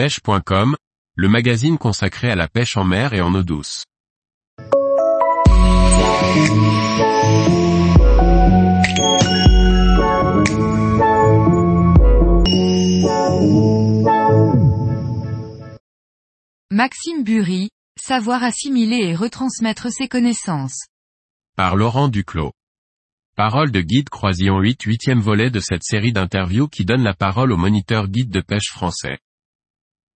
pêche.com, le magazine consacré à la pêche en mer et en eau douce. Maxime Bury, savoir assimiler et retransmettre ses connaissances. Par Laurent Duclos. Parole de guide croisillon 8 huitième volet de cette série d'interviews qui donne la parole au moniteur guide de pêche français.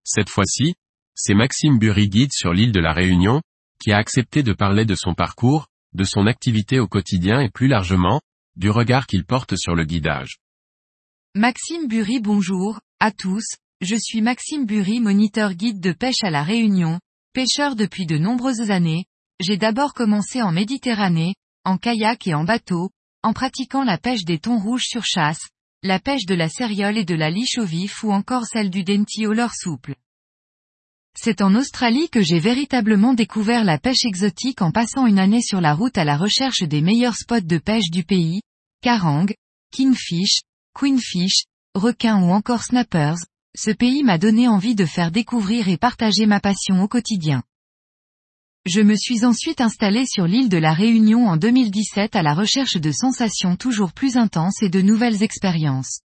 Cette fois-ci, c'est Maxime Bury guide sur l'île de la Réunion, qui a accepté de parler de son parcours, de son activité au quotidien et plus largement, du regard qu'il porte sur le guidage. Maxime Bury bonjour, à tous, je suis Maxime Bury moniteur guide de pêche à la Réunion, pêcheur depuis de nombreuses années, j'ai d'abord commencé en Méditerranée, en kayak et en bateau, en pratiquant la pêche des thons rouges sur chasse, la pêche de la céréole et de la liche au vif ou encore celle du denti au leurre souple. C'est en Australie que j'ai véritablement découvert la pêche exotique en passant une année sur la route à la recherche des meilleurs spots de pêche du pays, carang, kingfish, queenfish, requins ou encore snappers, ce pays m'a donné envie de faire découvrir et partager ma passion au quotidien. Je me suis ensuite installé sur l'île de la Réunion en 2017 à la recherche de sensations toujours plus intenses et de nouvelles expériences.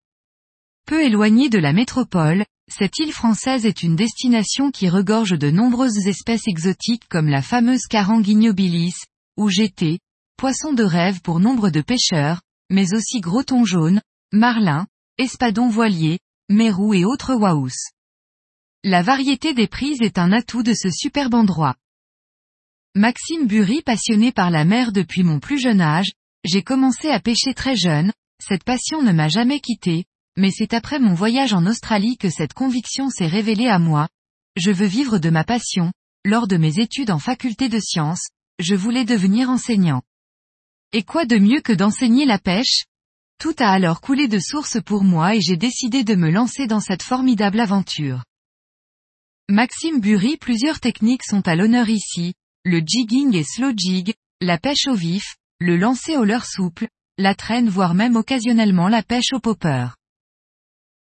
Peu éloignée de la métropole, cette île française est une destination qui regorge de nombreuses espèces exotiques comme la fameuse Caranguignobilis, ou GT, poisson de rêve pour nombre de pêcheurs, mais aussi gros thon jaune, marlin, espadon voilier, mérou et autres waous. La variété des prises est un atout de ce superbe endroit. Maxime Bury passionné par la mer depuis mon plus jeune âge, j'ai commencé à pêcher très jeune, cette passion ne m'a jamais quitté, mais c'est après mon voyage en Australie que cette conviction s'est révélée à moi. Je veux vivre de ma passion, lors de mes études en faculté de sciences, je voulais devenir enseignant. Et quoi de mieux que d'enseigner la pêche? Tout a alors coulé de source pour moi et j'ai décidé de me lancer dans cette formidable aventure. Maxime Bury plusieurs techniques sont à l'honneur ici, le jigging et slow jig, la pêche au vif, le lancer au leurre souple, la traîne voire même occasionnellement la pêche au popper.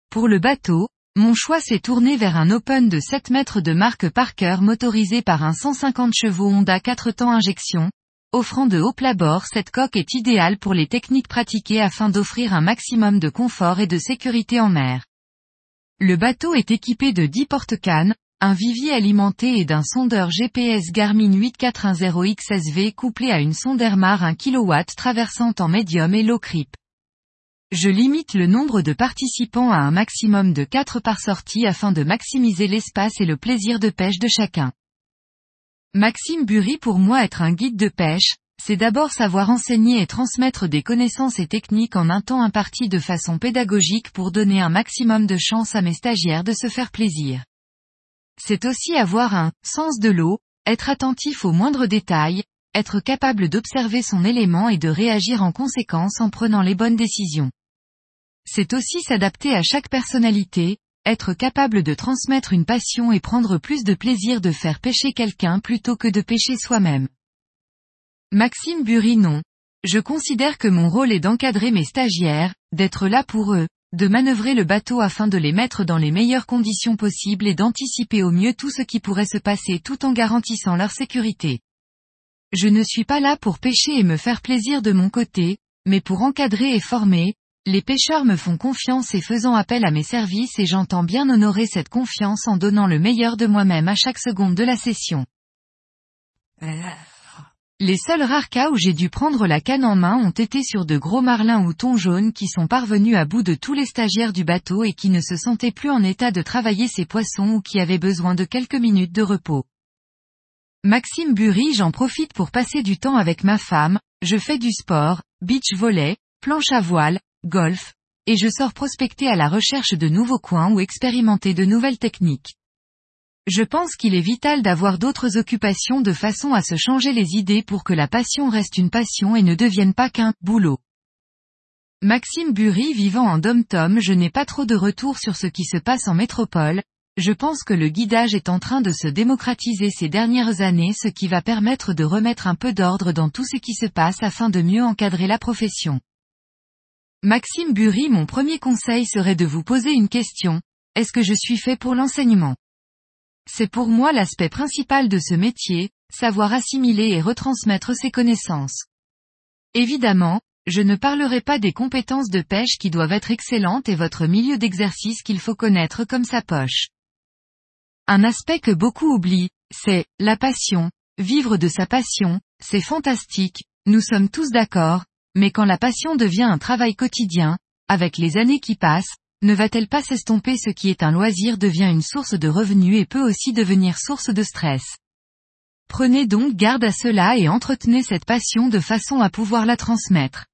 Pour le bateau, mon choix s'est tourné vers un open de 7 mètres de marque Parker motorisé par un 150 chevaux Honda 4 temps injection, offrant de haut plat-bord cette coque est idéale pour les techniques pratiquées afin d'offrir un maximum de confort et de sécurité en mer. Le bateau est équipé de 10 porte-cannes, un vivier alimenté et d'un sondeur GPS Garmin 8410XSV couplé à une sonde Airmar 1 kW traversant en médium et low creep. Je limite le nombre de participants à un maximum de 4 par sortie afin de maximiser l'espace et le plaisir de pêche de chacun. Maxime Bury pour moi être un guide de pêche, c'est d'abord savoir enseigner et transmettre des connaissances et techniques en un temps imparti de façon pédagogique pour donner un maximum de chance à mes stagiaires de se faire plaisir. C'est aussi avoir un sens de l'eau, être attentif aux moindres détails, être capable d'observer son élément et de réagir en conséquence en prenant les bonnes décisions. C'est aussi s'adapter à chaque personnalité, être capable de transmettre une passion et prendre plus de plaisir de faire pêcher quelqu'un plutôt que de pêcher soi-même. Maxime Bury non. Je considère que mon rôle est d'encadrer mes stagiaires, d'être là pour eux, de manœuvrer le bateau afin de les mettre dans les meilleures conditions possibles et d'anticiper au mieux tout ce qui pourrait se passer tout en garantissant leur sécurité. Je ne suis pas là pour pêcher et me faire plaisir de mon côté, mais pour encadrer et former, les pêcheurs me font confiance et faisant appel à mes services et j'entends bien honorer cette confiance en donnant le meilleur de moi-même à chaque seconde de la session. Les seuls rares cas où j'ai dû prendre la canne en main ont été sur de gros marlins ou thons jaunes qui sont parvenus à bout de tous les stagiaires du bateau et qui ne se sentaient plus en état de travailler ces poissons ou qui avaient besoin de quelques minutes de repos. Maxime Bury j'en profite pour passer du temps avec ma femme, je fais du sport, beach volley, planche à voile, golf, et je sors prospecter à la recherche de nouveaux coins ou expérimenter de nouvelles techniques. Je pense qu'il est vital d'avoir d'autres occupations de façon à se changer les idées pour que la passion reste une passion et ne devienne pas qu'un boulot. Maxime Bury vivant en dom-tom je n'ai pas trop de retour sur ce qui se passe en métropole, je pense que le guidage est en train de se démocratiser ces dernières années ce qui va permettre de remettre un peu d'ordre dans tout ce qui se passe afin de mieux encadrer la profession. Maxime Bury mon premier conseil serait de vous poser une question, est-ce que je suis fait pour l'enseignement? C'est pour moi l'aspect principal de ce métier, savoir assimiler et retransmettre ses connaissances. Évidemment, je ne parlerai pas des compétences de pêche qui doivent être excellentes et votre milieu d'exercice qu'il faut connaître comme sa poche. Un aspect que beaucoup oublient, c'est la passion. Vivre de sa passion, c'est fantastique, nous sommes tous d'accord, mais quand la passion devient un travail quotidien, avec les années qui passent, ne va-t-elle pas s'estomper ce qui est un loisir devient une source de revenus et peut aussi devenir source de stress. Prenez donc garde à cela et entretenez cette passion de façon à pouvoir la transmettre.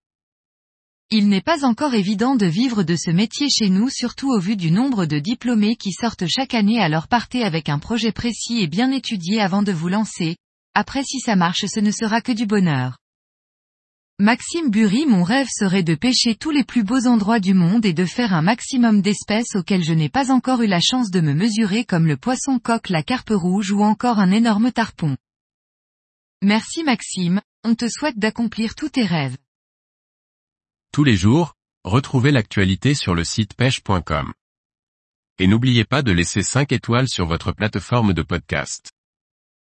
Il n'est pas encore évident de vivre de ce métier chez nous surtout au vu du nombre de diplômés qui sortent chaque année alors partez avec un projet précis et bien étudié avant de vous lancer, après si ça marche ce ne sera que du bonheur. Maxime Bury mon rêve serait de pêcher tous les plus beaux endroits du monde et de faire un maximum d'espèces auxquelles je n'ai pas encore eu la chance de me mesurer comme le poisson coq la carpe rouge ou encore un énorme tarpon. Merci Maxime, on te souhaite d'accomplir tous tes rêves. Tous les jours, retrouvez l'actualité sur le site pêche.com. Et n'oubliez pas de laisser 5 étoiles sur votre plateforme de podcast.